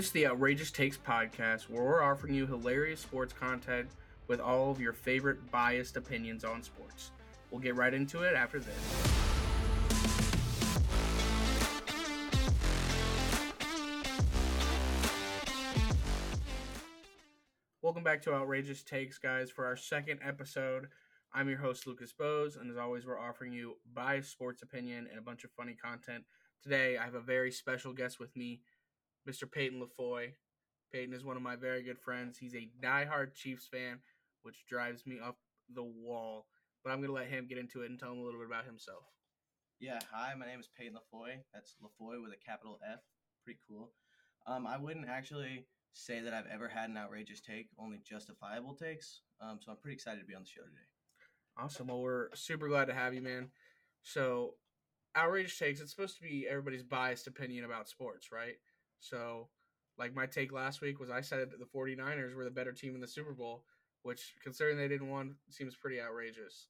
This is the Outrageous Takes podcast, where we're offering you hilarious sports content with all of your favorite biased opinions on sports. We'll get right into it after this. Welcome back to Outrageous Takes, guys, for our second episode. I'm your host, Lucas Bose, and as always, we're offering you biased sports opinion and a bunch of funny content. Today, I have a very special guest with me, Mr. Payton LaFoy. Payton is one of my very good friends. He's a diehard Chiefs fan, which drives me up the wall. But I'm going to let him get into it and tell him a little bit about himself. Yeah, hi, my name is Payton LaFoy. That's LaFoy with a capital F. Pretty cool. Um, I wouldn't actually say that I've ever had an outrageous take, only justifiable takes. Um, so I'm pretty excited to be on the show today. Awesome. Well, we're super glad to have you, man. So, outrageous takes, it's supposed to be everybody's biased opinion about sports, right? So, like my take last week was I said the 49ers were the better team in the Super Bowl, which, considering they didn't win, seems pretty outrageous.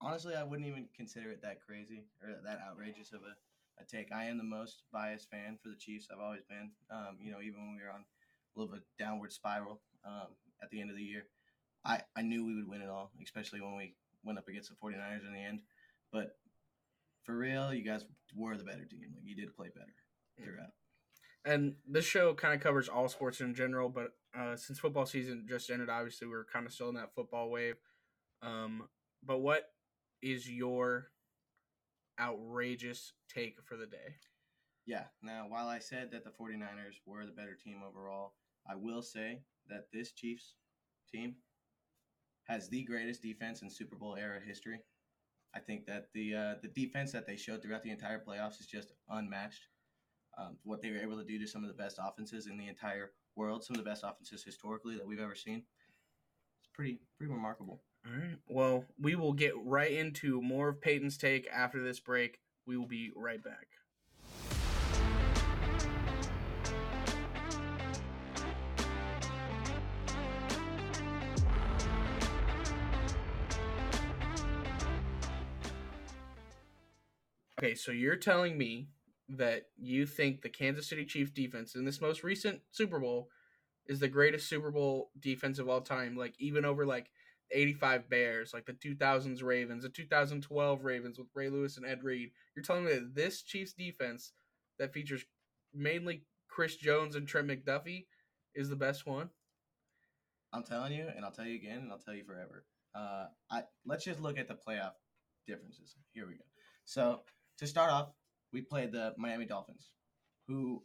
Honestly, I wouldn't even consider it that crazy or that outrageous of a, a take. I am the most biased fan for the Chiefs. I've always been. Um, you know, even when we were on a little bit downward spiral um, at the end of the year, I, I knew we would win it all, especially when we went up against the 49ers in the end. But for real, you guys were the better team. Like you did play better throughout. And this show kind of covers all sports in general, but uh, since football season just ended, obviously we're kind of still in that football wave. Um, but what is your outrageous take for the day? Yeah. Now, while I said that the 49ers were the better team overall, I will say that this Chiefs team has the greatest defense in Super Bowl era history. I think that the uh, the defense that they showed throughout the entire playoffs is just unmatched. Um, what they were able to do to some of the best offenses in the entire world, some of the best offenses historically that we've ever seen. It's pretty pretty remarkable. All right. Well, we will get right into more of Payton's take after this break. We will be right back. Okay, so you're telling me that you think the Kansas City Chiefs defense in this most recent Super Bowl is the greatest Super Bowl defense of all time, like even over like 85 Bears, like the 2000s Ravens, the 2012 Ravens with Ray Lewis and Ed Reed. You're telling me that this Chiefs defense that features mainly Chris Jones and Trent McDuffie is the best one? I'm telling you, and I'll tell you again, and I'll tell you forever. Uh, I let's just look at the playoff differences. Here we go. So to start off, we played the Miami Dolphins, who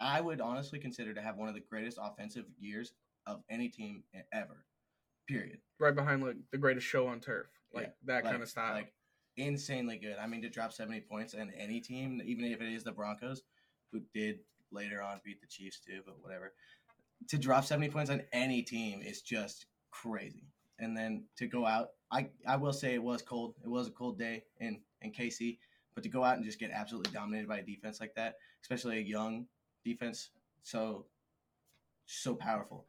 I would honestly consider to have one of the greatest offensive years of any team ever. Period. Right behind like the greatest show on turf, like Yeah, that like- kind of style. Like insanely good. I mean, to drop 70 points on any team, even if it is the Broncos, who did later on beat the Chiefs too, but whatever. To drop 70 points on any team is just crazy. And then to go out, I, I will say it was cold. It was a cold day in, in KC, but to go out and just get absolutely dominated by a defense like that, especially a young defense, so so powerful.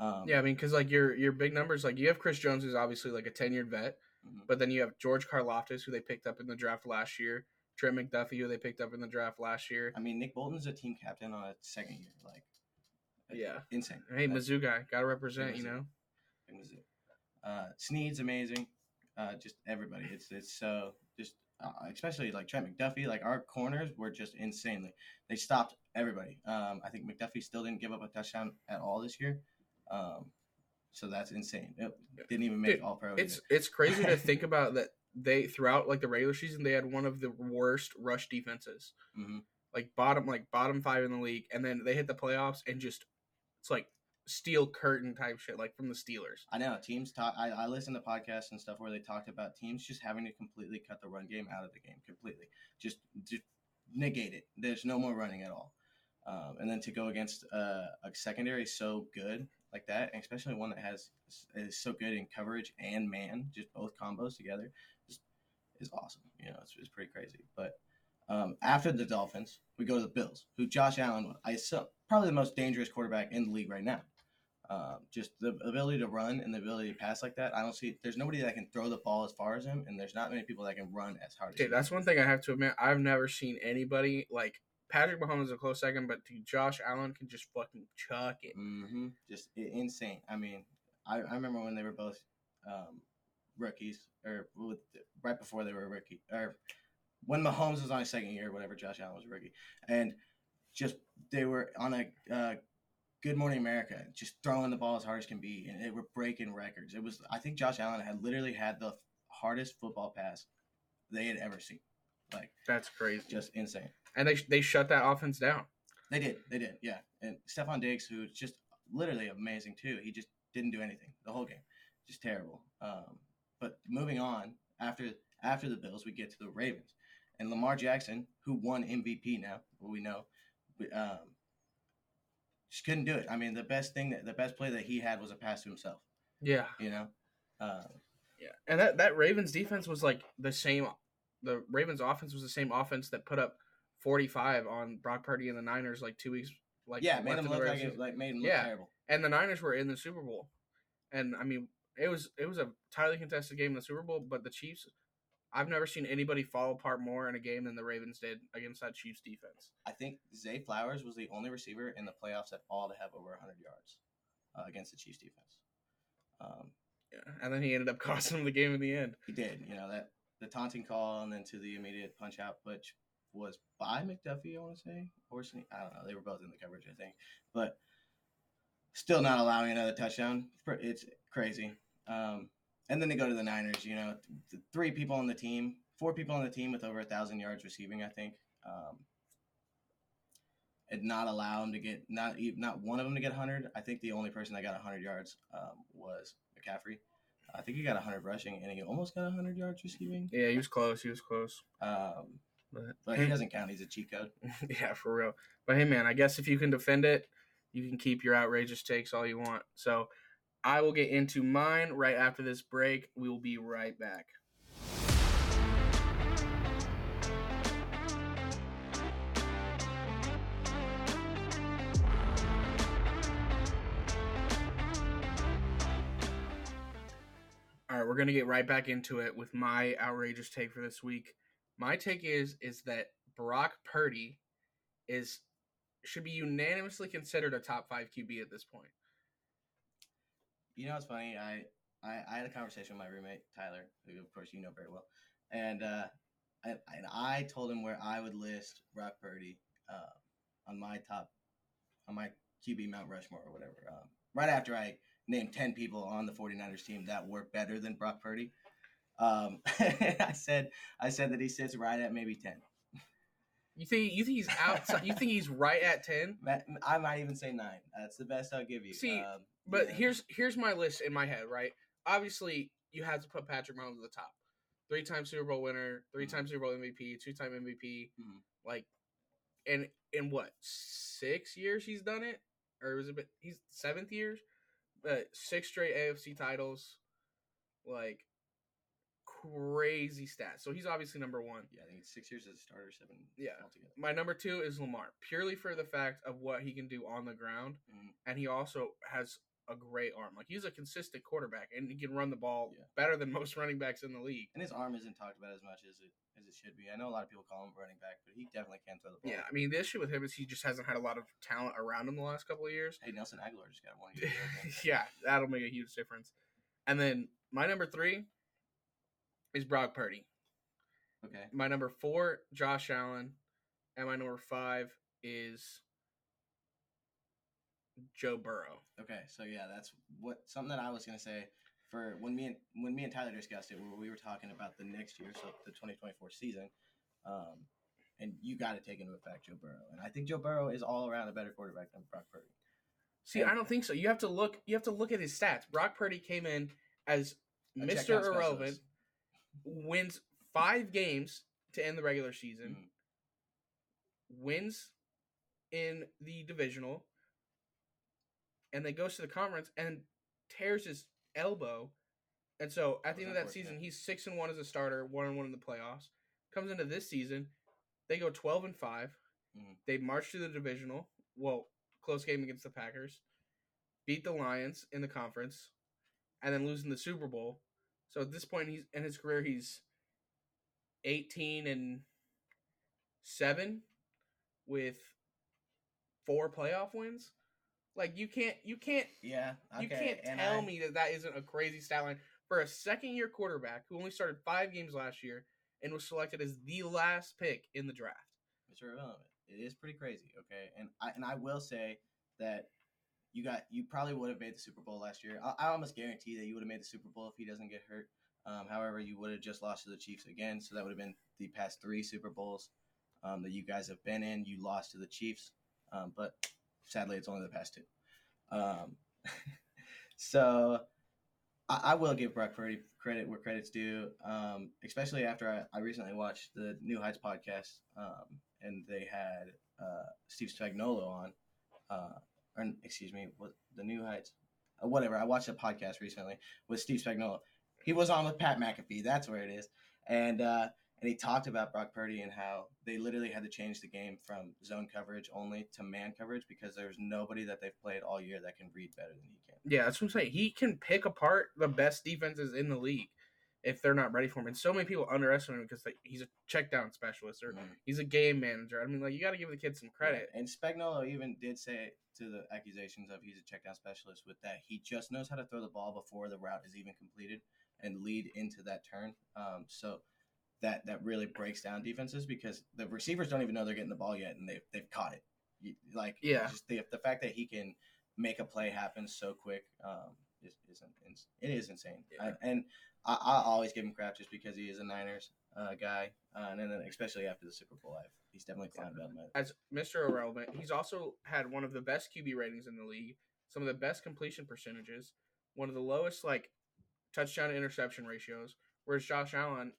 Um, yeah, I mean, because like your your big numbers, like you have Chris Jones, who's obviously like a tenured vet, mhm. but then you have George Karlaftis, who they picked up in the draft last year, Trent McDuffie, who they picked up in the draft last year. I mean, Nick Bolton's a team captain on a second year, like Yeah. insane. Hey, That's- Mizzou guy, gotta represent, you know. Mizzou. Uh, Sneed's amazing. Uh, just everybody. It's it's so just uh, especially like Trent McDuffie. Like our corners were just insanely. They stopped everybody. Um, I think McDuffie still didn't give up a touchdown at all this year. Um, so that's insane. It didn't even make Dude, all pro. It's it's crazy to think about that they throughout like the regular season they had one of the worst rush defenses, hmm like bottom like bottom five in the league, and then they hit the playoffs and just it's like steel curtain type shit, like from the Steelers. I know teams talk. I, I listen to podcasts and stuff where they talked about teams just having to completely cut the run game out of the game completely, just just negate it. There's no more running at all. Um, and then to go against uh, a secondary so good like that, especially one that has is so good in coverage and man, just both combos together, just is awesome. You know, it's, it's pretty crazy. But um, after the Dolphins, we go to the Bills, who Josh Allen, I saw probably the most dangerous quarterback in the league right now. Um, just the ability to run and the ability to pass like that. I don't see. There's nobody that can throw the ball as far as him, and there's not many people that can run as hard as Okay, him. that's one thing I have to admit. I've never seen anybody like Patrick Mahomes is a close second, but dude, Josh Allen can just fucking chuck it. hmm Just insane. I mean, I, I remember when they were both um, rookies, or with, right before they were a rookie, or when Mahomes was on his second year, whatever. Josh Allen was a rookie, and just they were on a uh, Good Morning America, just throwing the ball as hard as can be, and they were breaking records. It was, I think, Josh Allen had literally had the hardest football pass they had ever seen. Like That's crazy. just insane. and they they shut that offense down. They did. They did. Yeah. And Stefon Diggs, who's just literally amazing too. He just didn't do anything the whole game. Just terrible. Um, but moving on after after the Bills, we get to the Ravens and Lamar Jackson, who won MVP now. We know, um, just couldn't do it. I mean, the best thing that the best play that he had was a pass to himself. Yeah, You know. Um, yeah. And that that Ravens defense was like the same. The Ravens offense was the same offense that put up forty five on Brock Purdy and the Niners like two weeks. Like yeah, made left him in the look like it, like made him look Yeah. terrible. and the Niners were in the Super Bowl, and I mean it was it was a tightly contested game in the Super Bowl, but the Chiefs. I've never seen anybody fall apart more in a game than the Ravens did against that Chiefs defense. I think Zay Flowers was the only receiver in the playoffs at all to have over 100 yards uh, against the Chiefs defense. Um, Yeah, and then he ended up costing them the game in the end. he did, you know, that the taunting call and then to the immediate punch out, which was by McDuffie, I want to say, or. I don't know. They were both in the coverage, I think, but still not allowing another touchdown. It's crazy. Um, and then they go to the Niners. You know, th- three people on the team, four people on the team with over a thousand yards receiving. I think. Um, and not allow them to get not not one of them to get 100. I think the only person that got 100 yards um, was McCaffrey. I think he got 100 rushing and he almost got 100 yards receiving. Yeah, he was close. He was close. Um, But, but he doesn't count. He's a cheat code. yeah, for real. But hey, man, I guess if you can defend it, you can keep your outrageous takes all you want. So I will get into mine right after this break. We will be right back. All right, we're gonna get right back into it with my outrageous take for this week. My take is is that Brock Purdy is should be unanimously considered a top five QB at this point. You know it's funny? I, I I had a conversation with my roommate Tyler, who of course you know very well, and uh, and, and I told him where I would list Brock Purdy uh, on my top on my QB Mount Rushmore or whatever. Um, right after I named ten people on the 49ers team that were better than Brock Purdy, um, I said I said that he sits right at maybe ten. You think you think he's outside? you think he's right at ten? I might even say nine. That's the best I'll give you. See, um, But yeah. here's here's my list in my head. Right, obviously you have to put Patrick Mahomes at the top. Three time Super Bowl winner, three time Super Bowl MVP, two time MVP. Mhm. Like, and in what six years he's done it, or was it? He's seventh years, but six straight AFC titles. Like crazy stats. So he's obviously number one. yeah, I think it's six years as a starter, seven Yeah. altogether. My number two is Lamar, purely for the fact of what he can do on the ground, Mhm. and he also has a great arm. Like he's a consistent quarterback, and he can run the ball Yeah. better than most running backs in the league. And his arm isn't talked about as much as it as it should be. I know a lot of people call him running back, but he definitely can throw the ball. Yeah, I mean the issue with him is he just hasn't had a lot of talent around him the last couple of years. Hey, Nelson Agholor just got one. year yeah, that'll make a huge difference. And then my number three is Brock Purdy. okay. My number four, Josh Allen, and my number five is Joe Burrow. Okay. So yeah, that's what something that I was gonna say for when me and when me and Tyler discussed it, where we were talking about the next year, so the 2024 season. Um, and you got to take into effect Joe Burrow, and I think Joe Burrow is all around a better quarterback than Brock Purdy. See, I don't think so. You have to look. You have to look at his stats. Brock Purdy came in as Mr. checkout Irrelevant, wins five games to end the regular season, Mhm. wins in the divisional, and then goes to the conference and tears his elbow. And so at the end of that season, he's six and one as a starter, one and one in the playoffs. Comes into this season, they go twelve and 5 Mhm. They march to the divisional. Well, close game against the Packers. Beat the Lions in the conference, and then losing the Super Bowl. So at this point, he's in his career, he's eighteen and seven, with four playoff wins. Like you can't you can't Yeah, you can't and tell I- me that that isn't a crazy stat line for a second year quarterback who only started five games last year and was selected as the last pick in the draft. Mr. Irrelevant. It is pretty crazy, okay? And I and I will say that you got you probably would have made the Super Bowl last year. I, I almost guarantee that you would have made the Super Bowl if he doesn't get hurt. Um, however, you would have just lost to the Chiefs again, so that would have been the past three Super Bowls um, that you guys have been in. You lost to the Chiefs, um, but sadly, it's only the past two. Um, so I, I will give Brock Purdy credit where credit's due, um, especially after I, I recently watched the New Heights podcast, um, and they had uh, Steve Spagnuolo on, uh, or excuse me, what the New Heights, uh, whatever. I watched a podcast recently with Steve Spagnuolo. He was on with Pat McAfee. That's where it is, and uh, and he talked about Brock Purdy and how they literally had to change the game from zone coverage only to man coverage because there's nobody that they've played all year that can read better than he can. Yeah, that's what I'm saying. He can pick apart the best defenses in the league if they're not ready for him. And so many people underestimate him because like, he's a check down specialist or Mhm. he's a game manager. I mean, like you got to give the kid some credit. And Spagnuolo even did say to the accusations of he's a check down specialist with that he just knows how to throw the ball before the route is even completed and lead into that turn. Um, so that that really breaks down defenses because the receivers don't even know they're getting the ball yet and they've they've caught it. You- Like Yeah. just the the fact that he can make a play happen so quick um, is is in- it is insane. Yeah. I, and I, I always give him crap just because he is a Niners uh, guy, uh, and then especially after the Super Bowl, I've, he's definitely climbed up my As Mr. Irrelevant, he's also had one of the best QB ratings in the league, some of the best completion percentages, one of the lowest like touchdown interception ratios. Whereas Josh Allen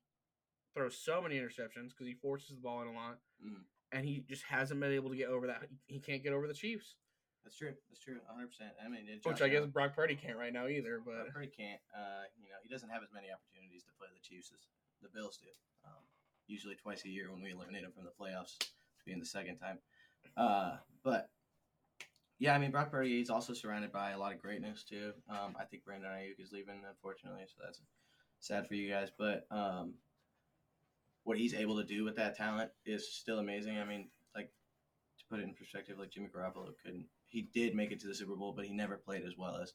throws so many interceptions because he forces the ball in a lot, Mhm. and he just hasn't been able to get over that. He, he can't get over the Chiefs, That's true. That's true. 100. percent I mean, it- which I guess Brock Purdy can't right now either. But Brock Purdy can't. Uh, you know, he doesn't have as many opportunities to play the Chiefs as the Bills do. Um, usually twice a year when we eliminate them from the playoffs, to being the second time. Uh, but yeah, I mean, Brock Purdy is also surrounded by a lot of greatness too. Um, I think Brandon Aiyuk is leaving, unfortunately, so that's sad for you guys. But um, what he's able to do with that talent is still amazing. I mean, like to put it in perspective, like Jimmy Garoppolo couldn't. He did make it to the Super Bowl, but he never played as well as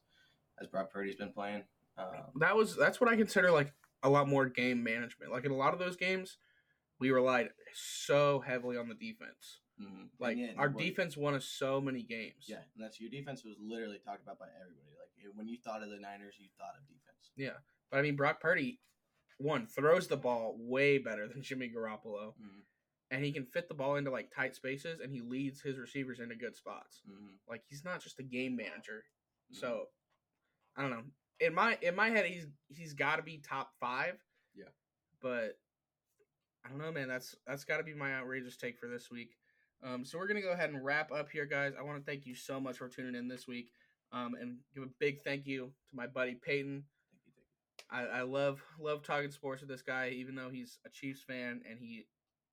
as Brock Purdy's been playing. Um, that was that's what I consider like a lot more game management. Like in a lot of those games, we relied so heavily on the defense. mhm. Like yeah, our defense won us so many games. Yeah, and that's your defense was literally talked about by everybody. Like when you thought of the Niners, you thought of defense. Yeah, but I mean, Brock Purdy, one throws the ball way better than Jimmy Garoppolo, Mhm. and he can fit the ball into like tight spaces, and he leads his receivers into good spots. hmm Like he's not just a game manager. Mm-hmm. So I don't know. In my in my head, he's he's got to be top five. Yeah. But I don't know, man. That's that's got to be my outrageous take for this week. Um, so we're gonna go ahead and wrap up here, guys. I want to thank you so much for tuning in this week, um, and give a big thank you to my buddy Payton. Thank you, thank you. I, I love love talking sports with this guy, even though he's a Chiefs fan and he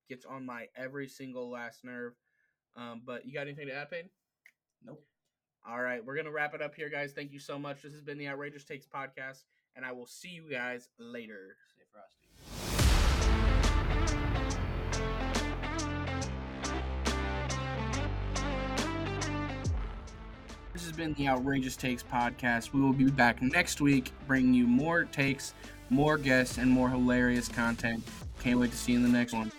gets on my every single last nerve. Um, but you got anything to add, Payton? Nope. All right, we're gonna wrap it up here, guys. Thank you so much. This has been the Outrageous Takes podcast, and I will see you guys later. Stay frosty. Been the Outrageous Takes podcast. We will be back next week, bringing you more takes, more guests, and more hilarious content. Can't wait to see you in the next one.